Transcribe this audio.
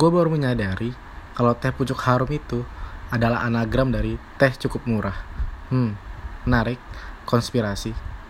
gue baru menyadari kalau teh pucuk harum itu adalah anagram dari teh cukup murah. Hmm, menarik, konspirasi.